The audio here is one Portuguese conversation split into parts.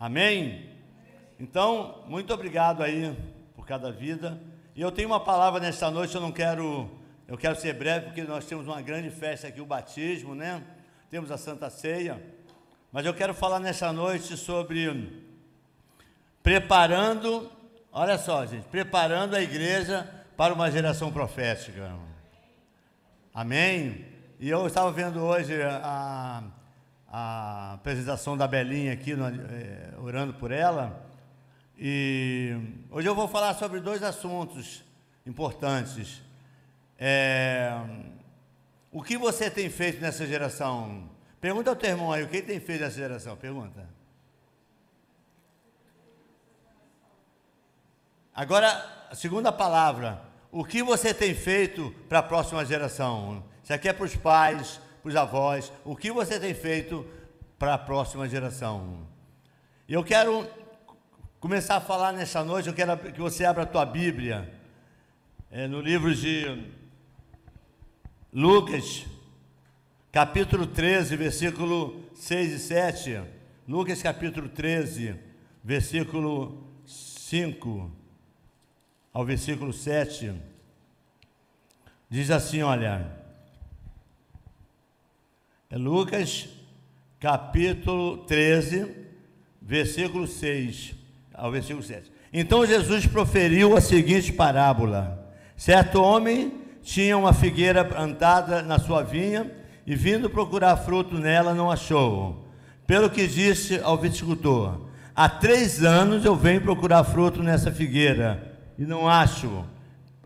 Amém? Então, muito obrigado aí por cada vida. E eu tenho uma palavra nesta noite, eu não quero, eu quero ser breve, porque nós temos uma grande festa aqui, o batismo, né? Temos a Santa Ceia. Mas eu quero falar nesta noite sobre preparando, olha só, gente, preparando a igreja para uma geração profética. Amém? E eu estava vendo hoje a, a apresentação da Belinha aqui, no, é, orando por ela. E hoje eu vou falar sobre dois assuntos importantes. É, o que você tem feito nessa geração? Pergunta ao teu irmão aí, o que tem feito nessa geração? Pergunta. Agora, a segunda palavra, o que você tem feito para a próxima geração? Isso aqui é para os pais, os avós. O que você tem feito para a próxima geração? Eu quero começar a falar nessa noite, eu quero que você abra a tua Bíblia, é, no livro de Lucas, capítulo 13, versículo 6 e 7. Lucas, capítulo 13, versículo 5 ao versículo 7. Diz assim: olha. É Lucas, capítulo 13, versículo 6 ao versículo 7. Então Jesus proferiu a seguinte parábola: Certo homem tinha uma figueira plantada na sua vinha e, vindo procurar fruto nela, não achou. Pelo que disse ao viticultor: Há três anos eu venho procurar fruto nessa figueira e não acho.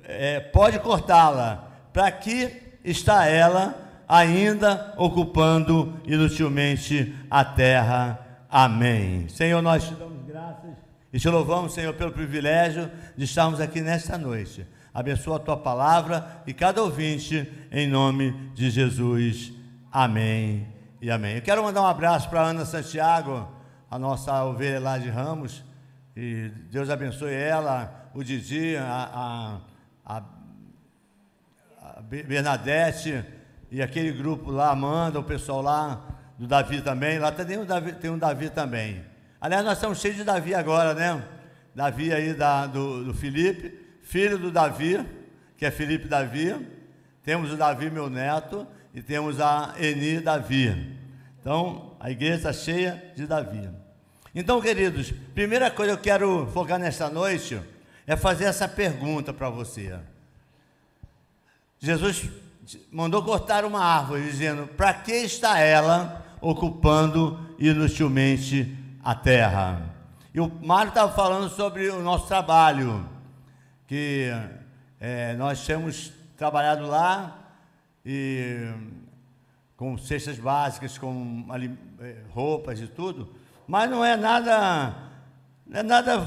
É, pode cortá-la. Para que está ela? Ainda ocupando inutilmente a terra. Amém. Senhor, nós te damos graças e te louvamos, Senhor, pelo privilégio de estarmos aqui nesta noite. Abençoa a tua palavra e cada ouvinte, em nome de Jesus. Amém e amém. Eu quero mandar um abraço para Ana Santiago, a nossa ovelha lá de Ramos. E Deus abençoe ela, o Didi, a, a, a, Bernadette e aquele grupo lá, manda o pessoal lá, do Davi também, lá tem um Davi, tem um Davi também. Aliás, nós estamos cheios de Davi agora, né? Davi aí da, do, do Felipe, filho do Davi, que é Felipe Davi. Temos o Davi, meu neto, e temos a Eni Davi. Então, a igreja está cheia de Davi. Então, queridos, primeira coisa que eu quero focar nesta noite é fazer essa pergunta para você. Jesus mandou cortar uma árvore, dizendo: Para que está ela ocupando inutilmente a terra? E o Mário estava falando sobre o nosso trabalho, que é, nós temos trabalhado lá e com cestas básicas, com é, roupas e tudo, mas não é nada, não é nada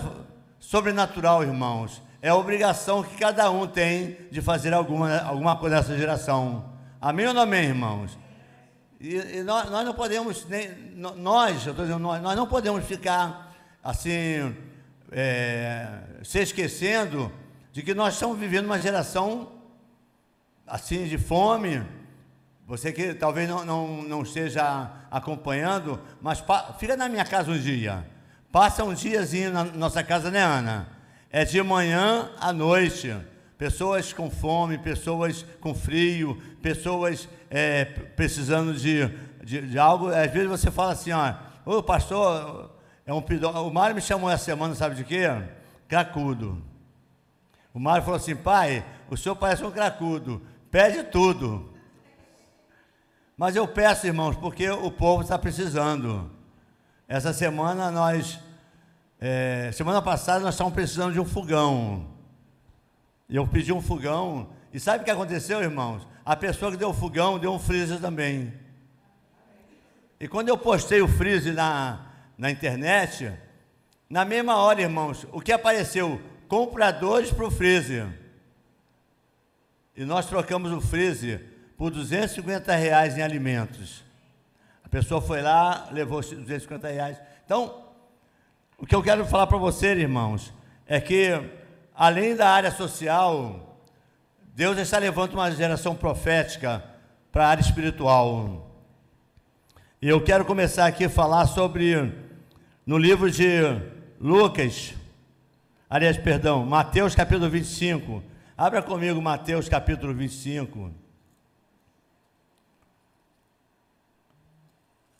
sobrenatural, irmãos é a obrigação que cada um tem de fazer alguma, alguma coisa nessa geração. Amém ou não amém, irmãos? E, e nós, nós, não podemos, nem, nós, eu estou dizendo, nós, nós não podemos ficar assim, é, se esquecendo de que nós estamos vivendo uma geração assim de fome. Você que talvez não, não, não esteja acompanhando, mas fica na minha casa um dia. Passa um diazinho na nossa casa, né, Ana? É de manhã à noite. Pessoas com fome, pessoas com frio, pessoas é, precisando de, de, de, algo. Às vezes você fala assim, ó, ô pastor, é um o Mário me chamou essa semana, sabe de quê? Cracudo. O Mário falou assim, pai, o senhor parece um cracudo, pede tudo. Mas eu peço, irmãos, porque o povo está precisando. Essa semana nós é, semana passada nós estávamos precisando de um fogão. Eu pedi um fogão. E sabe o que aconteceu, irmãos? A pessoa que deu o fogão deu um freezer também. E quando eu postei o freezer na, na internet, na mesma hora, irmãos, o que apareceu? Compradores para o freezer. E nós trocamos o freezer por 250 reais em alimentos. A pessoa foi lá, levou 250 reais. Então, o que eu quero falar para você, irmãos, é que além da área social, Deus está levando uma geração profética para a área espiritual. E eu quero começar aqui a falar sobre no livro de Lucas, aliás, perdão, Mateus capítulo 25. Abra comigo Mateus capítulo 25.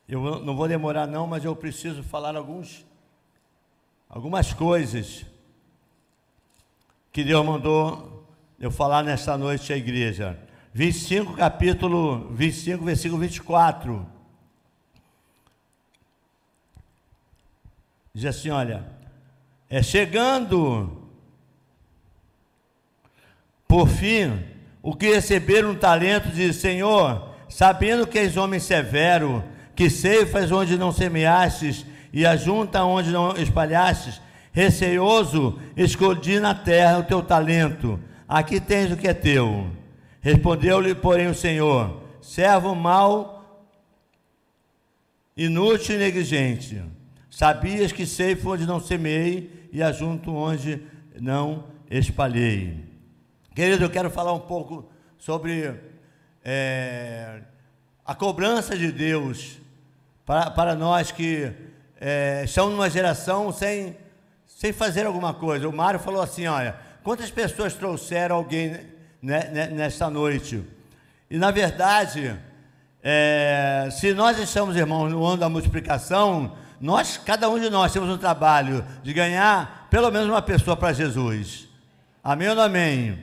Eu não vou demorar não, mas eu preciso falar alguns algumas coisas que Deus mandou eu falar nesta noite à igreja. 25, capítulo 25, versículo 24. Diz assim: olha, é chegando, por fim, o que receberam um talento, diz: Senhor, sabendo que és homem severo, que ceifas onde não semeastes e ajunta onde não espalhastes, receioso, escondi na terra o teu talento, aqui tens o que é teu. Respondeu-lhe, porém, o Senhor: servo mau, inútil e negligente. Sabias que ceifo onde não semeei e ajunto onde não espalhei. Querido, eu quero falar um pouco sobre é, a cobrança de Deus para, para nós que é, numa geração sem, sem fazer alguma coisa. O Mário falou assim: olha, quantas pessoas trouxeram alguém né, nesta noite? E na verdade, é, se nós estamos, irmãos, no ano da multiplicação, nós, cada um de nós, temos um trabalho de ganhar pelo menos uma pessoa para Jesus. Amém ou não amém?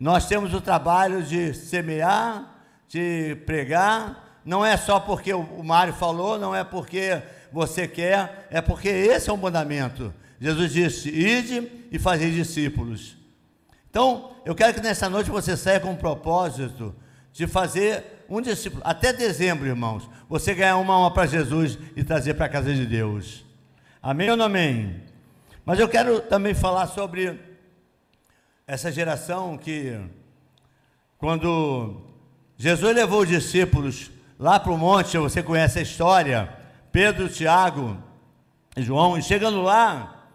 Nós temos o trabalho de semear, de pregar. Não é só porque o Mário falou, não é porque você quer, é porque esse é um mandamento. Jesus disse: ide e fazei discípulos. Então, eu quero que nessa noite você saia com o propósito de fazer um discípulo, até dezembro, irmãos você ganhar uma alma para Jesus e trazer para a casa de Deus. Amém ou não amém? Mas eu quero também falar sobre essa geração que, quando Jesus levou os discípulos lá para o monte, você conhece a história, Pedro, Tiago e João, e chegando lá,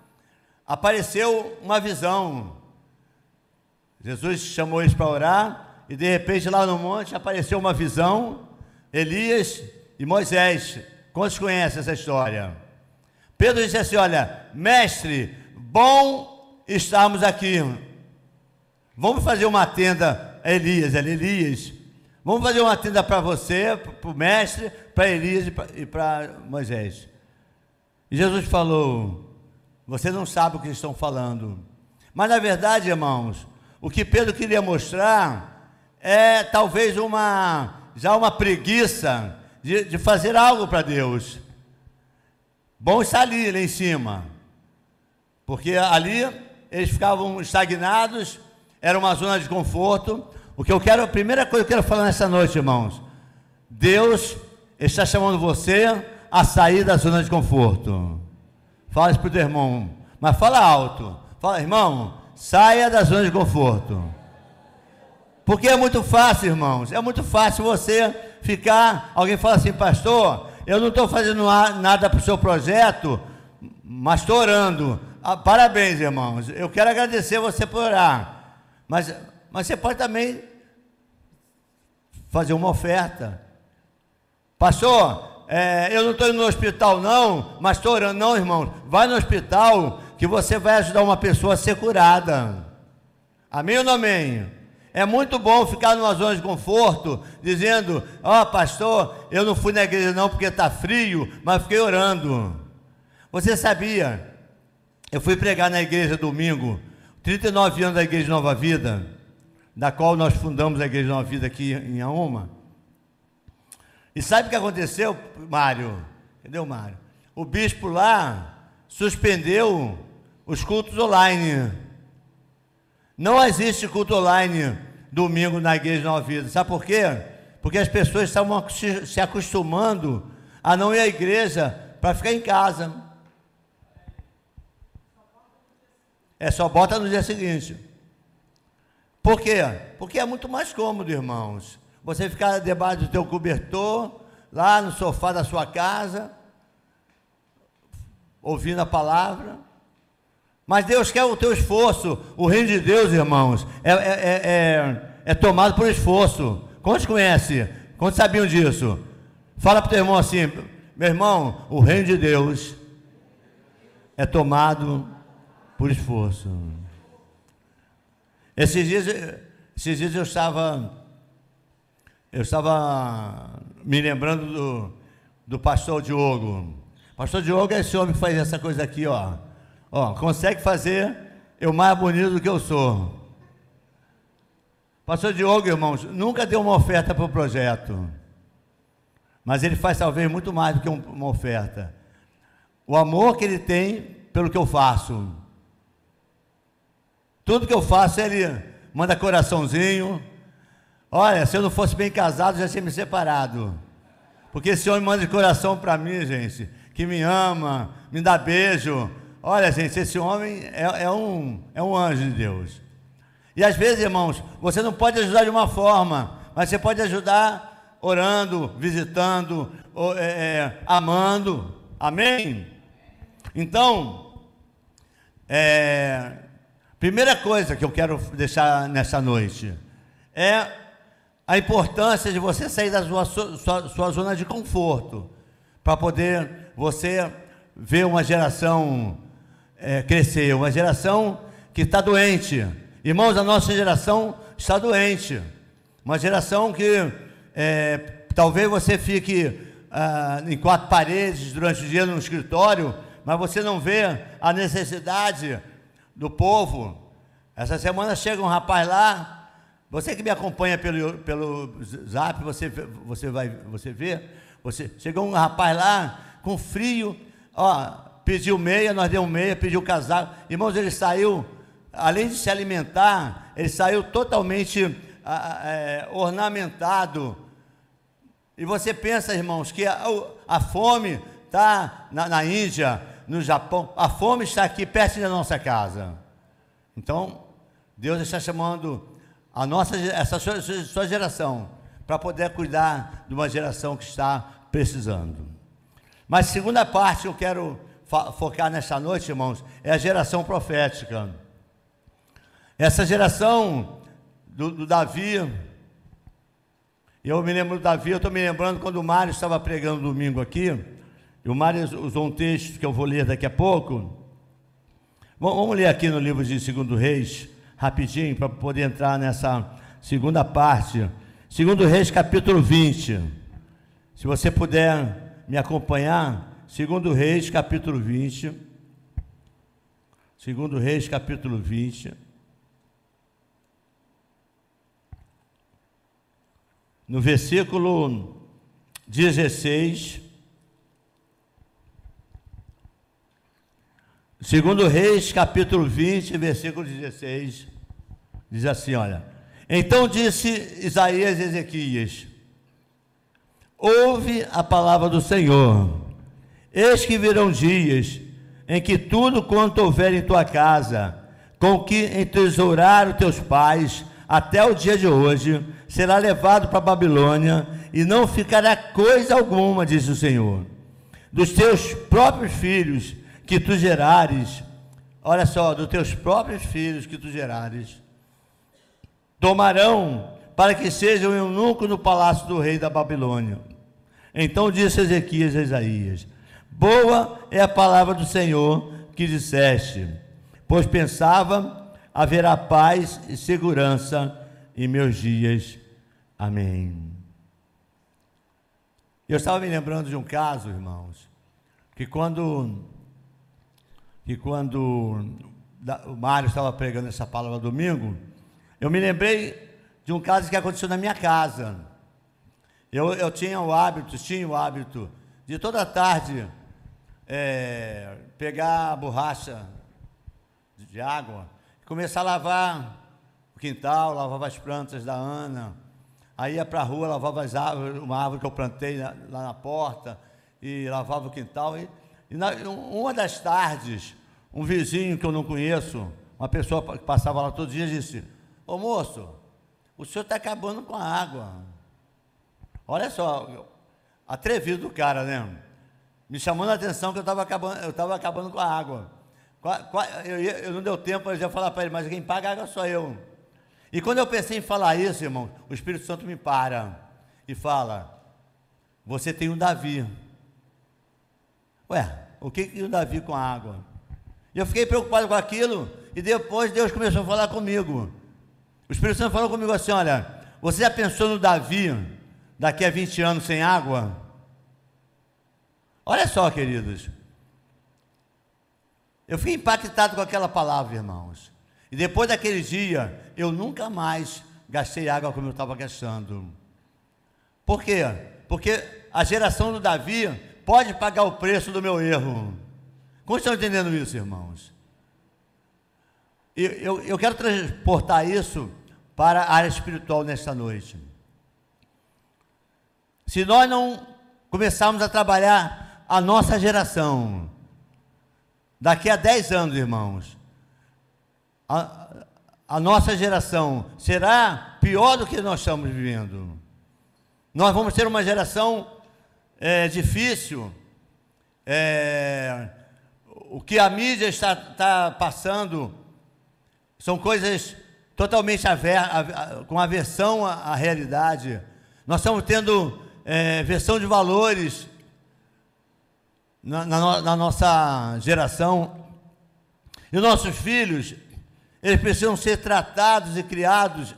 apareceu uma visão. Jesus chamou eles para orar, e de repente lá no monte apareceu uma visão, Elias e Moisés. Quantos conhecem essa história? Pedro disse assim: Olha, mestre, bom estarmos aqui. Vamos fazer uma tenda, Elias, Elias. Vamos fazer uma tenda para você, para o mestre, para Elias e para Moisés. E Jesus falou: Você não sabe o que estão falando. Mas na verdade, irmãos, o que Pedro queria mostrar é talvez uma já uma preguiça de, de fazer algo para Deus. Bom estar ali, ali em cima, porque ali eles ficavam estagnados, era uma zona de conforto. O que eu quero, a primeira coisa que eu quero falar nessa noite, irmãos, Deus está chamando você a sair da zona de conforto. Fala isso para o teu irmão, mas fala alto. Fala, irmão, saia da zona de conforto. Porque é muito fácil, irmãos, é muito fácil você ficar. Alguém fala assim, pastor, eu não estou fazendo nada para o seu projeto, mas estou orando. Ah, parabéns, irmãos. Eu quero agradecer você por orar. Mas, mas você pode também fazer uma oferta. Pastor, é, eu não estou indo no hospital, não, mas estou orando. Não, irmão, vai no hospital que você vai ajudar uma pessoa a ser curada. Amém ou não amém? É muito bom ficar numa zona de conforto, dizendo: Ó, oh, pastor, eu não fui na igreja não porque está frio, mas fiquei orando. Você sabia? Eu fui pregar na igreja domingo, 39 anos da Igreja Nova Vida, da qual nós fundamos a Igreja Nova Vida aqui em Auma. E sabe o que aconteceu, Mário? Entendeu, Mário? O bispo lá suspendeu os cultos online. Não existe culto online domingo na igreja Nova Vida. Sabe por quê? Porque as pessoas estavam se acostumando a não ir à igreja para ficar em casa. É só bota no dia seguinte. Por quê? Porque é muito mais cômodo, irmãos. Você ficar debaixo do teu cobertor, lá no sofá da sua casa, ouvindo a palavra. Mas Deus quer o teu esforço. O reino de Deus, irmãos, é, é, é, é, é tomado por esforço. Quantos conhecem? Quantos sabiam disso? Fala para o teu irmão assim, meu irmão, o reino de Deus é tomado por esforço. Esses dias, esses dias eu estava, eu estava me lembrando do, do pastor Diogo. Pastor Diogo é esse homem que faz essa coisa aqui, ó. Ó, consegue fazer eu mais bonito do que eu sou. Pastor Diogo, irmãos, nunca deu uma oferta para o projeto. Mas ele faz talvez muito mais do que uma oferta. O amor que ele tem pelo que eu faço. Tudo que eu faço, ele manda coraçãozinho. Olha, se eu não fosse bem casado, já tinha me separado. Porque esse homem manda de coração para mim, gente, que me ama, me dá beijo. Olha, gente, esse homem é, é, um, é um anjo de Deus. E às vezes, irmãos, você não pode ajudar de uma forma, mas você pode ajudar orando, visitando, é, é, amando. Amém? Então, é, primeira coisa que eu quero deixar nessa noite é a importância de você sair da sua, sua, sua zona de conforto para poder você ver uma geração é, crescer, uma geração que está doente Irmãos, a nossa geração está doente. Uma geração que é, talvez você fique ah, em quatro paredes durante o dia no escritório, mas você não vê a necessidade do povo. Essa semana chega um rapaz lá, você que me acompanha pelo, pelo zap, você, você vai você vê, você, chegou um rapaz lá com frio, ó, pediu meia, nós demos meia, pediu casaco. Irmãos, ele saiu além de se alimentar, ele saiu totalmente é, ornamentado. E você pensa, irmãos, que a, a fome está na, na, Índia, no Japão, a fome está aqui perto da nossa casa. Então, Deus está chamando a nossa, essa sua, sua geração para poder cuidar de uma geração que está precisando. Mas segunda parte que eu quero focar nesta noite, irmãos, é a geração profética. Essa geração do, do Davi, eu me lembro do Davi, eu estou me lembrando quando o Mário estava pregando domingo aqui, o Mário usou um texto que eu vou ler daqui a pouco. Vamos ler aqui no livro de Segundo Reis, rapidinho, para poder entrar nessa segunda parte. Segundo Reis, capítulo 20. Se você puder me acompanhar, Segundo Reis, capítulo 20. Segundo Reis, capítulo 20. no versículo 16, segundo Reis, capítulo 20, versículo 16, diz assim, olha, então disse Isaías a Ezequias, ouve a palavra do Senhor, eis que virão dias em que tudo quanto houver em tua casa, com que entesourar os teus pais, até o dia de hoje, será levado para a Babilônia e não ficará coisa alguma, diz o Senhor. Dos teus próprios filhos que tu gerares, olha só, dos teus próprios filhos que tu gerares, tomarão para que sejam eunuco no palácio do rei da Babilônia. Então disse Ezequias a Isaías: Boa é a palavra do Senhor que disseste, pois pensava haverá paz e segurança em meus dias. Amém. Eu estava me lembrando de um caso, irmãos, que quando que quando o Mário estava pregando essa palavra domingo, eu me lembrei de um caso que aconteceu na minha casa. Eu, eu tinha o hábito, tinha o hábito de toda tarde é, pegar a borracha de água, começar a lavar o quintal, lavava as plantas da Ana. Aí ia para a rua, lavava as árvores, uma árvore que eu plantei lá na porta, e lavava o quintal. E, e na, uma das tardes, um vizinho que eu não conheço, uma pessoa que passava lá todos os dias, disse: Ô moço, o senhor está acabando com a água. Olha só, atrevido do cara, né? Me chamando a atenção que eu estava acabando, eu acabando com a água. Eu, eu não deu tempo, eu já falar para ele, mas quem paga a água sou eu. E quando eu pensei em falar isso, irmão, o Espírito Santo me para e fala: Você tem um Davi. Ué, o que que o Davi com a água? E eu fiquei preocupado com aquilo, e depois Deus começou a falar comigo. O Espírito Santo falou comigo assim: olha, você já pensou no Davi daqui a 20 anos sem água? Olha só, queridos. Eu fui impactado com aquela palavra, irmãos. E depois daquele dia, eu nunca mais gastei água como eu estava gastando. Por quê? Porque a geração do Davi pode pagar o preço do meu erro. Como estão entendendo isso, irmãos? Eu, eu, eu quero transportar isso para a área espiritual nesta noite. Se nós não começarmos a trabalhar a nossa geração, daqui a 10 anos, irmãos, a, a nossa geração será pior do que nós estamos vivendo. Nós vamos ter uma geração é, difícil. É, o que a mídia está, está passando são coisas totalmente aver, a, com aversão à, à, realidade. Nós estamos tendo é, versão de valores na, na, na, nossa geração. E os nossos filhos, eles precisam ser tratados e criados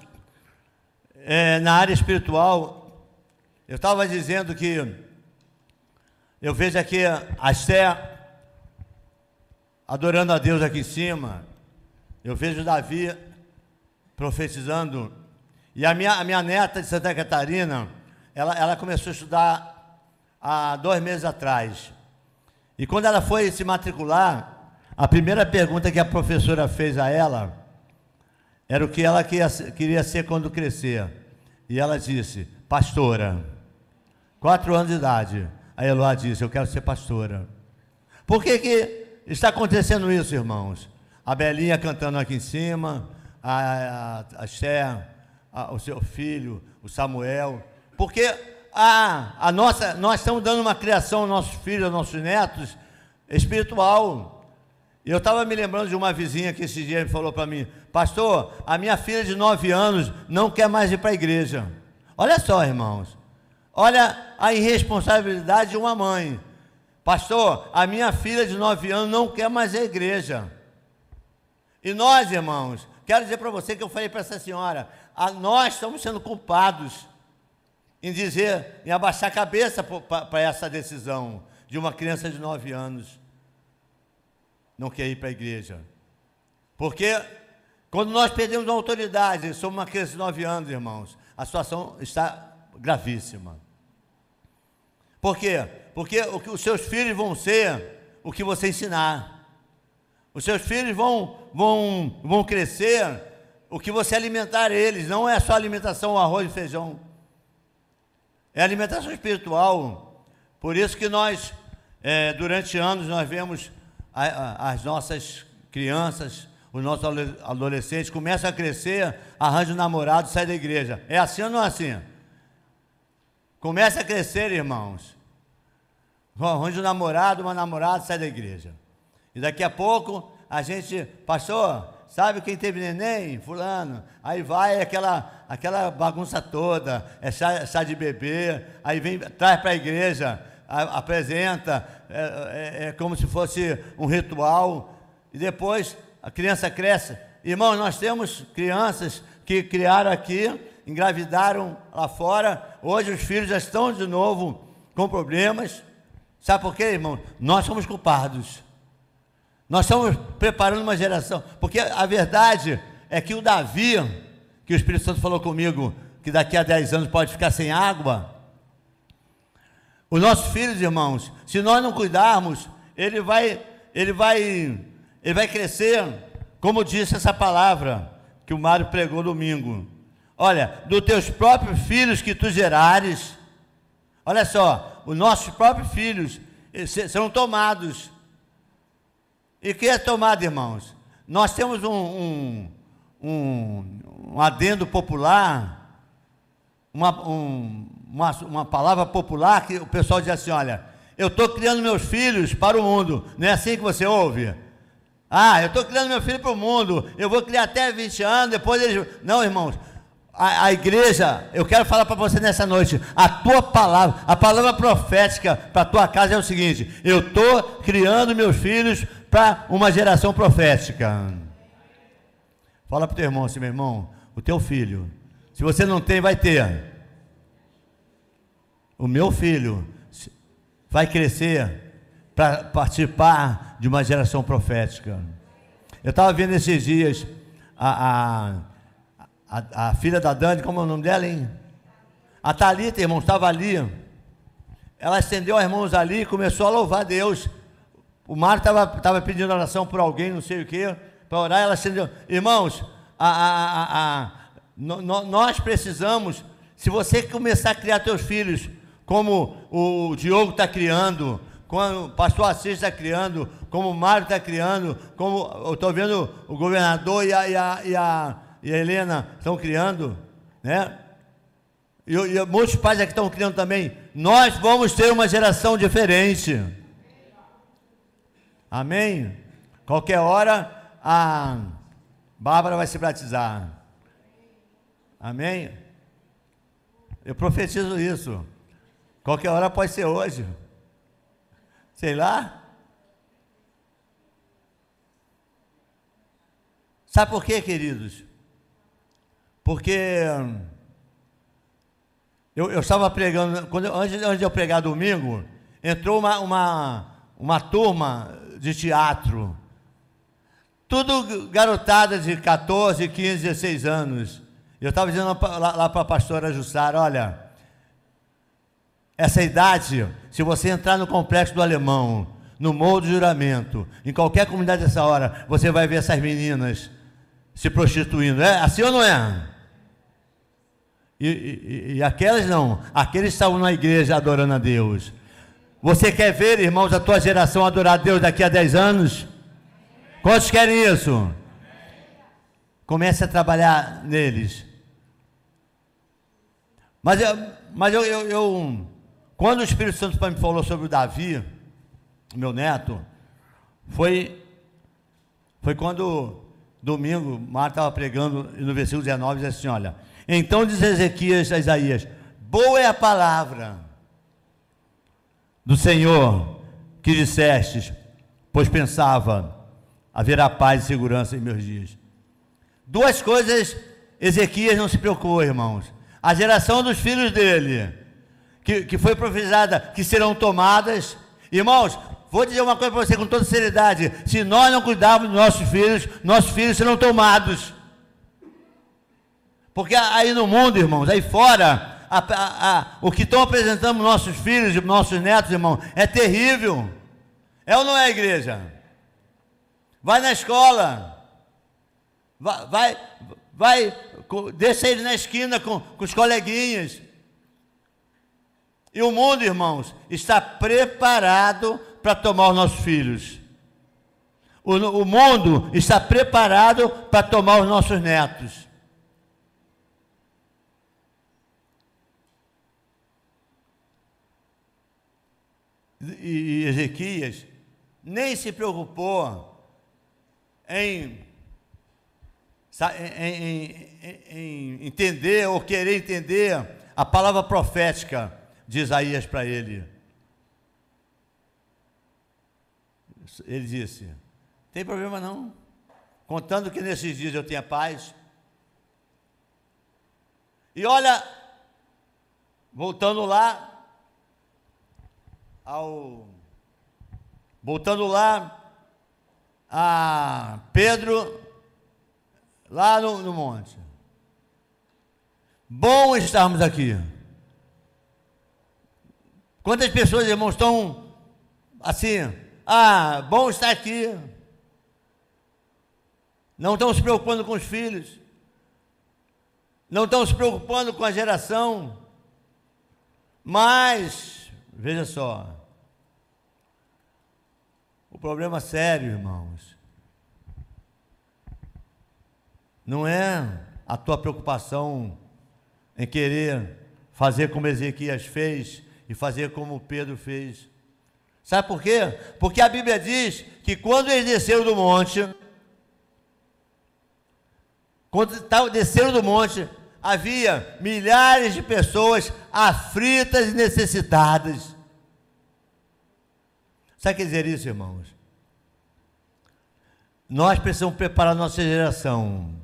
é, na área espiritual. Eu estava dizendo que eu vejo aqui a Esther adorando a Deus aqui em cima. Eu vejo Davi profetizando. E a minha, a minha neta de Santa Catarina, ela, ela começou a estudar há dois meses atrás. E quando ela foi se matricular, a primeira pergunta que a professora fez a ela era o que ela queria, ser quando crescer. E ela disse: Pastora. Quatro anos de idade. A Eloá disse: Eu quero ser pastora. Por que, que está acontecendo isso, irmãos? A Belinha cantando aqui em cima, a, a, a a, o seu filho, o Samuel, porque a, a nossa, nós estamos dando uma criação aos nossos filhos, aos nossos netos, espiritual. Eu estava me lembrando de uma vizinha que esse dia falou para mim, pastor, a minha filha de nove anos não quer mais ir para a igreja. Olha só, irmãos, olha a irresponsabilidade de uma mãe. Pastor, a minha filha de nove anos não quer mais à igreja. E nós, irmãos, quero dizer para você que eu falei para essa senhora, a, nós estamos sendo culpados em dizer, em abaixar a cabeça para essa decisão de uma criança de nove anos não quer ir para a igreja. Porque quando nós perdemos a autoridade, somos uma criança de nove anos, irmãos, a situação está gravíssima. Por quê? Porque os seus filhos vão ser o que você ensinar. Os seus filhos vão, vão, vão crescer o que você alimentar eles, não é só alimentação, arroz e feijão. É alimentação espiritual. Por isso que nós, é, durante anos, nós vemos a, a, as nossas crianças, os nossos adolescentes começam a crescer, arranjam um namorado, sai da igreja. É assim ou não é assim? Começa a crescer, irmãos. Arranja um namorado, uma namorada, sai da igreja. E daqui a pouco a gente, pastor, sabe quem teve neném? Fulano. Aí vai aquela, aquela bagunça toda, é chá, chá de bebê, aí vem, traz para a igreja, apresenta, é, é, é como se fosse um ritual, e depois a criança cresce. Irmãos, nós temos crianças que criaram aqui, engravidaram lá fora, hoje os filhos já estão de novo com problemas. Sabe por quê, irmão? Nós somos culpados. Nós estamos preparando uma geração, porque a verdade é que o Davi, que o Espírito Santo falou comigo, que daqui a 10 anos pode ficar sem água, os nossos filhos, irmãos, se nós não cuidarmos, ele vai, ele vai, ele vai crescer, como disse essa palavra que o Mário pregou domingo. Olha, dos teus próprios filhos que tu gerares, olha só, os nossos próprios filhos serão tomados e que é tomada, irmãos? Nós temos um, um, um, um adendo popular, uma, um, uma, uma palavra popular que o pessoal diz assim: olha, eu estou criando meus filhos para o mundo. Não é assim que você ouve? Ah, eu estou criando meu filho para o mundo, eu vou criar até 20 anos, depois eles. Não, irmãos, a, a, igreja, eu quero falar para você nessa noite, a tua palavra, a palavra profética para a tua casa é o seguinte: eu estou criando meus filhos para uma geração profética. Fala para o teu irmão assim, meu irmão, o teu filho. Se você não tem, vai ter. O meu filho vai crescer para participar de uma geração profética. Eu estava vendo esses dias a, a, a, a, filha da Dani, como é o nome dela, hein? A Thalita, irmão, estava ali. Ela estendeu as mãos ali e começou a louvar Deus. O Mário estava pedindo oração por alguém, não sei o quê, para orar, ela estendeu. Irmãos, a, a, a, no, no, nós precisamos, se você começar a criar teus filhos, como o Diogo está criando, como o pastor Assis está criando, como o Mário está criando, como eu estou vendo o governador e a, e a, e a, e a Helena estão criando, né? E, e muitos pais aqui estão criando também. Nós vamos ter uma geração diferente. Amém? Qualquer hora a Bárbara vai se batizar. Amém? Eu profetizo isso. Qualquer hora pode ser hoje. Sei lá. Sabe por quê, queridos? Porque eu, eu estava pregando, quando eu, antes, antes de eu pregar domingo, entrou uma, uma, uma turma de teatro. Tudo garotada de 14, 15, 16 anos. Eu estava dizendo lá, lá para a pastora Jussara, olha, essa idade, se você entrar no complexo do alemão, no Morro do Juramento, em qualquer comunidade dessa hora, você vai ver essas meninas se prostituindo. É assim ou não é? E, e, e aquelas não, aqueles estavam na igreja adorando a Deus. Você quer ver, irmãos, a tua geração adorar a Deus daqui a 10 anos? Quantos querem isso? Comece a trabalhar neles. Mas, eu, mas eu, eu, eu quando o Espírito Santo me falou sobre o Davi, meu neto, foi, foi quando domingo, Marta estava pregando e no versículo 19 diz assim: Olha, então diz Ezequias a Isaías: Boa é a palavra do Senhor que dissestes, pois pensava, haverá paz e segurança em meus dias. Duas coisas Ezequias não se preocupou, irmãos. A geração dos filhos dele que, que foi profetizada que serão tomadas. Irmãos, vou dizer uma coisa para você com toda seriedade: se nós não cuidarmos dos nossos filhos, nossos filhos serão tomados. Porque aí no mundo, irmãos, aí fora, a, a, a, o que estão apresentando nossos filhos nossos netos, irmão, é terrível. É ou não é, igreja? Vai na escola, vai, vai, vai deixa ele na esquina com, com os coleguinhas. E o mundo, irmãos, está preparado para tomar os nossos filhos. O, o mundo está preparado para tomar os nossos netos. E Ezequias nem se preocupou em, em, em, em entender ou querer entender a palavra profética de Isaías para ele. Ele disse: Tem problema não, contando que nesses dias eu tenha paz. E olha, voltando lá, ao. Voltando lá a Pedro, lá no, no monte. Bom estarmos aqui. Quantas pessoas, irmãos, estão assim, ah, bom estar aqui. Não estão se preocupando com os filhos. Não estão se preocupando com a geração. Mas, veja só, o problema sério, irmãos, não é a tua preocupação em querer fazer como Ezequias fez e fazer como Pedro fez. Sabe por quê? Porque a Bíblia diz que quando eles desceram do monte, quando desceram do monte, havia milhares de pessoas aflitas e necessitadas. Sabe o que quer dizer isso, irmãos? nós precisamos preparar nossa geração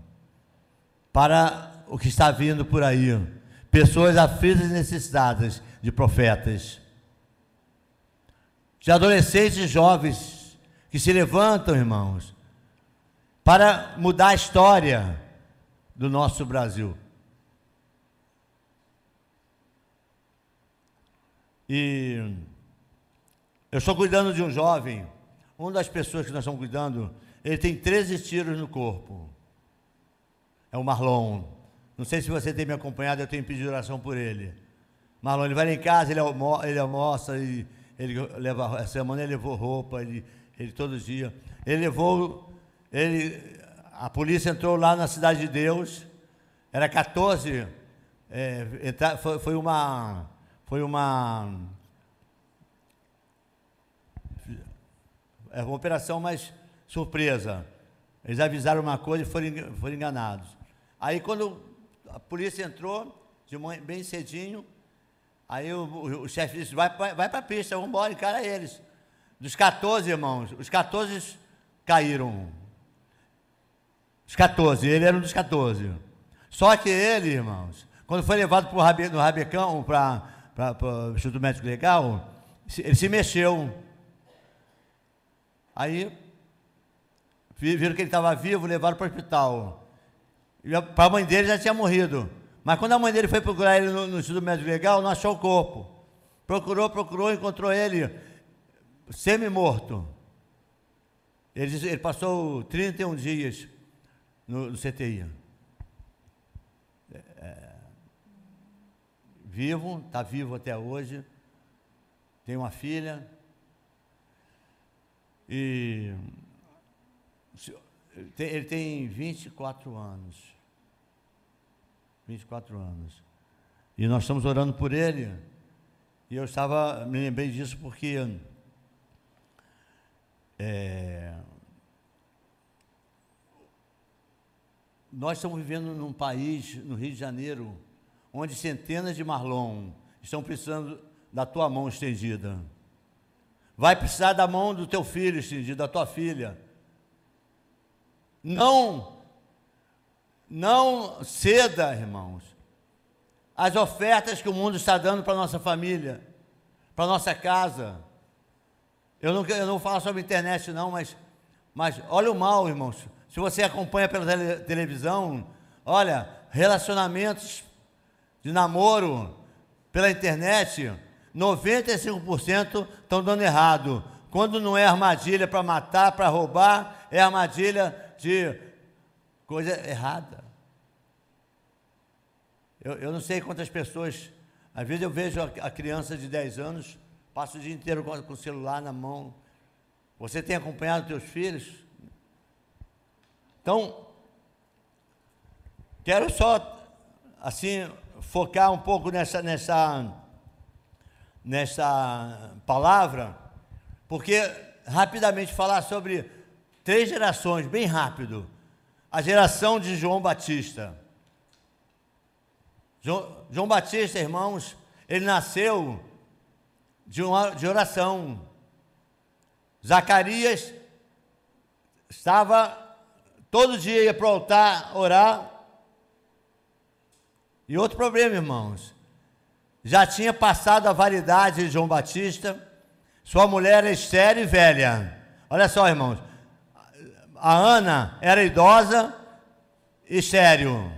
para o que está vindo por aí. Pessoas aflitas e necessitadas de profetas. De adolescentes e jovens que se levantam, irmãos, para mudar a história do nosso Brasil. E eu estou cuidando de um jovem, uma das pessoas que nós estamos cuidando, ele tem 13 tiros no corpo. É o Marlon. Não sei se você tem me acompanhado, eu tenho pedido oração por ele. Marlon, ele vai lá em casa, ele, ele almoça, ele, ele leva, essa semana ele levou roupa, ele, ele todo dia. Ele levou, ele, a polícia entrou lá na Cidade de Deus, era 14, é, foi, foi uma, foi uma, é uma operação mais surpresa. Eles avisaram uma coisa e foram, foram enganados. Aí quando a polícia entrou, de manhã, bem cedinho, aí o, o, o chefe disse, vai, vai, para a pista, vamos embora, encara eles. Dos 14 irmãos, os 14 caíram. Os 14, ele era um dos 14. Só que ele, irmãos, quando foi levado pro Rabe, no Rabecão, para o Instituto Médico Legal, ele se mexeu. Aí viram que ele estava vivo, levaram para o hospital. Para a mãe dele já tinha morrido. Mas quando a mãe dele foi procurar ele no, no Instituto Médico Legal, não achou o corpo. Procurou, procurou, encontrou ele semi-morto. Ele, ele, passou 31 dias no, no CTI. É, é, vivo, está vivo até hoje. Tem uma filha. E ele tem, ele tem 24 anos. 24 anos. E nós estamos orando por ele. E eu estava, me lembrei disso porque é, nós estamos vivendo num país, no Rio de Janeiro, onde centenas de Marlon estão precisando da tua mão estendida. Vai precisar da mão do teu filho estendida, da tua filha. Não não ceda, irmãos, as ofertas que o mundo está dando para nossa família, para nossa casa. Eu não, eu não vou falar sobre internet, não, mas, mas olha o mal, irmãos. Se você acompanha pela tele, televisão, olha, relacionamentos de namoro pela internet, 95% estão dando errado. Quando não é armadilha para matar, para roubar, é armadilha de coisa errada. Eu, eu não sei quantas pessoas, às vezes eu vejo a, a criança de 10 anos, passa o dia inteiro com, com o celular na mão. Você tem acompanhado teus filhos? Então, quero só, assim, focar um pouco nessa, nessa, nessa palavra, porque rapidamente falar sobre três gerações, bem rápido a geração de João Batista. João, João Batista, irmãos, ele nasceu de, uma, de oração. Zacarias estava todo dia ia para o altar orar. E outro problema, irmãos, já tinha passado a validade de João Batista, sua mulher era estéreo e velha. Olha só, irmãos, a Ana era idosa e sério.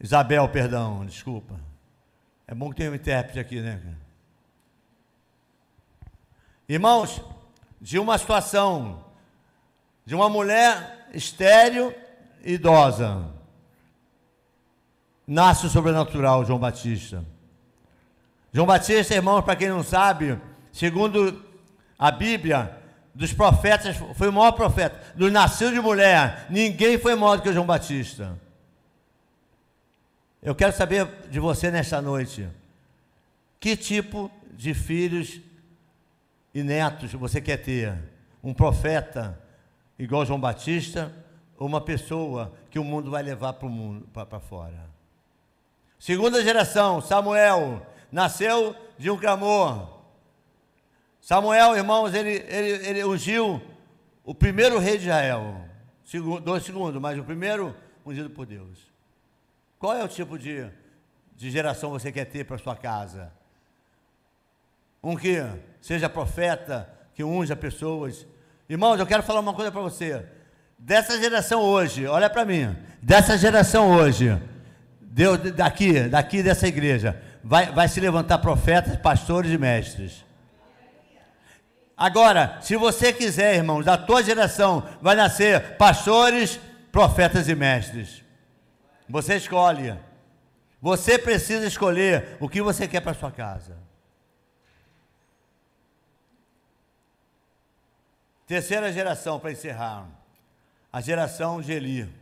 Isabel, perdão, desculpa. É bom que tenha um intérprete aqui, né? Irmãos, de uma situação de uma mulher estéreo idosa, nasce o sobrenatural João Batista. João Batista, irmãos, para quem não sabe, segundo a Bíblia, dos profetas, foi o maior profeta. Do nascido de mulher, ninguém foi maior do que João Batista. Eu quero saber de você nesta noite. Que tipo de filhos e netos você quer ter? Um profeta igual João Batista ou uma pessoa que o mundo vai levar para o mundo para fora? Segunda geração, Samuel nasceu de um clamor. Samuel, irmãos, ele, ele, ele ungiu o primeiro rei de Israel, segundo, dois segundos, mas o primeiro ungido por Deus. Qual é o tipo de, de geração você quer ter para sua casa? Um que seja profeta, que unja pessoas. Irmãos, eu quero falar uma coisa para você. Dessa geração hoje, olha para mim. Dessa geração hoje, Deus, daqui, daqui dessa igreja, vai, vai se levantar profetas, pastores e mestres. Agora, se você quiser, irmãos, da tua geração vai nascer pastores, profetas e mestres. Você escolhe. Você precisa escolher o que você quer para sua casa. Terceira geração para encerrar. A geração de Eli.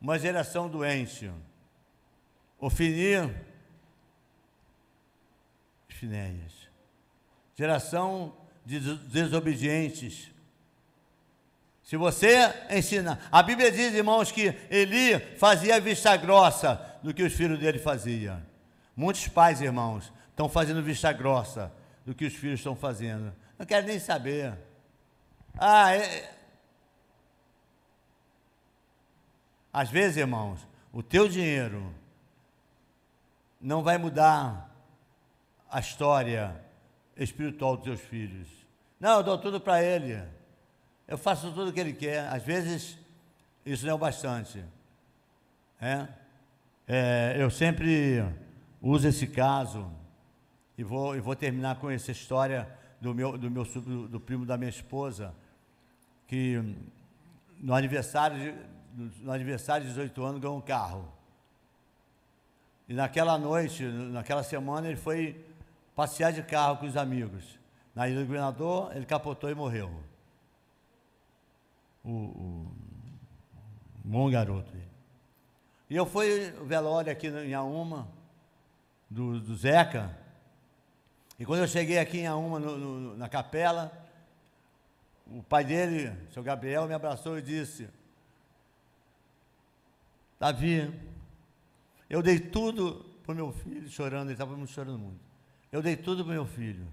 Uma geração doente. Ofini Finéias. Geração desobedientes. Se você ensina, a Bíblia diz, irmãos, que Eli fazia vista grossa do que os filhos dele faziam. Muitos pais, irmãos, estão fazendo vista grossa do que os filhos estão fazendo. Não quero nem saber. Ah, é... Às vezes, irmãos, o teu dinheiro não vai mudar a história espiritual dos teus filhos. Não, eu dou tudo para ele. Eu faço tudo o que ele quer. Às vezes, isso não é o bastante. É? é eu sempre uso esse caso e vou, e vou terminar com essa história do meu, do meu do, do primo da minha esposa, que no aniversário de, no aniversário de 18 anos ganhou um carro. E naquela noite, naquela semana, ele foi passear de carro com os amigos. Na Ilha do Governador, ele capotou e morreu. O, o bom garoto. E eu fui o velório aqui em Auma, do, do Zeca. E quando eu cheguei aqui em Auma, no, no, na capela, o pai dele, o seu Gabriel, me abraçou e disse: Davi, eu dei tudo para o meu filho, chorando, ele estava chorando muito. Eu dei tudo para meu filho.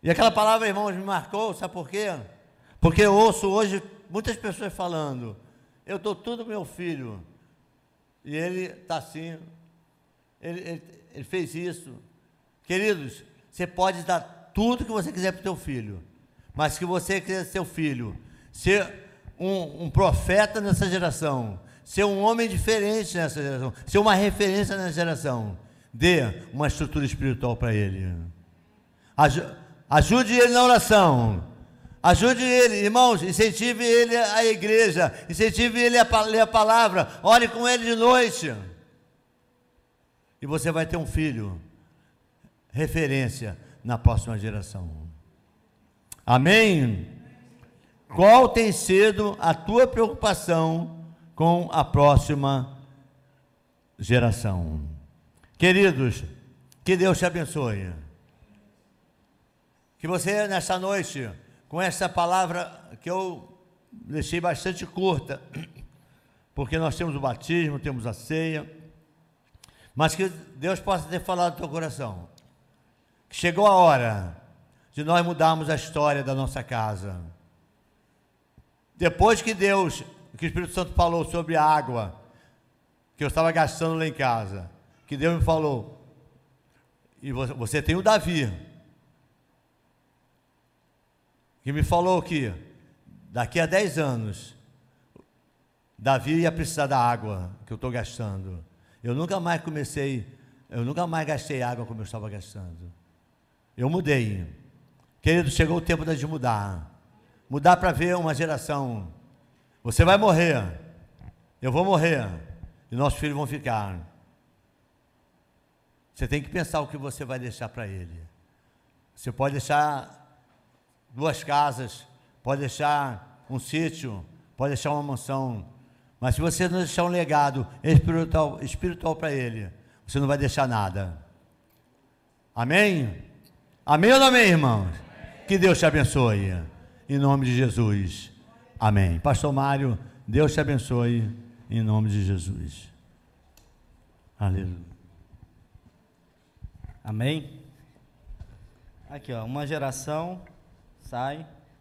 E aquela palavra, irmãos, me marcou, sabe por quê? Porque eu ouço hoje muitas pessoas falando, eu dou tudo para meu filho. E ele está assim, ele, ele, ele, fez isso. Queridos, você pode dar tudo que você quiser para o seu filho, mas que você quiser seu filho ser um, um profeta nessa geração, ser um homem diferente nessa geração, ser uma referência nessa geração Dê uma estrutura espiritual para ele. Ajude ele na oração. Ajude ele, irmãos, incentive ele à igreja, incentive ele a ler a palavra, ore com ele de noite. E você vai ter um filho, referência na próxima geração. Amém? Qual tem sido a tua preocupação com a próxima geração? Queridos, que Deus te abençoe. Que você, nessa noite, com essa palavra que eu deixei bastante curta, porque nós temos o batismo, temos a ceia, mas que Deus possa ter falado no teu coração. Que chegou a hora de nós mudarmos a história da nossa casa. Depois que Deus, que o Espírito Santo falou sobre a água que eu estava gastando lá em casa, que Deus me falou. E você tem o Davi, que me falou que daqui a 10 anos, Davi ia precisar da água que eu estou gastando. Eu nunca mais comecei, eu nunca mais gastei água como eu estava gastando. Eu mudei. Querido, chegou o tempo de mudar. Mudar para ver uma geração. Você vai morrer. Eu vou morrer. E nossos filhos vão ficar. Você tem que pensar o que você vai deixar para ele. Você pode deixar duas casas, pode deixar um sítio, pode deixar uma mansão, mas se você não deixar um legado espiritual, espiritual para ele, você não vai deixar nada. Amém? Amém ou não amém, irmãos? Que Deus te abençoe. Em nome de Jesus. Amém. Pastor Mário, Deus te abençoe. Em nome de Jesus. Aleluia. Amém? Aqui, ó, uma geração sai,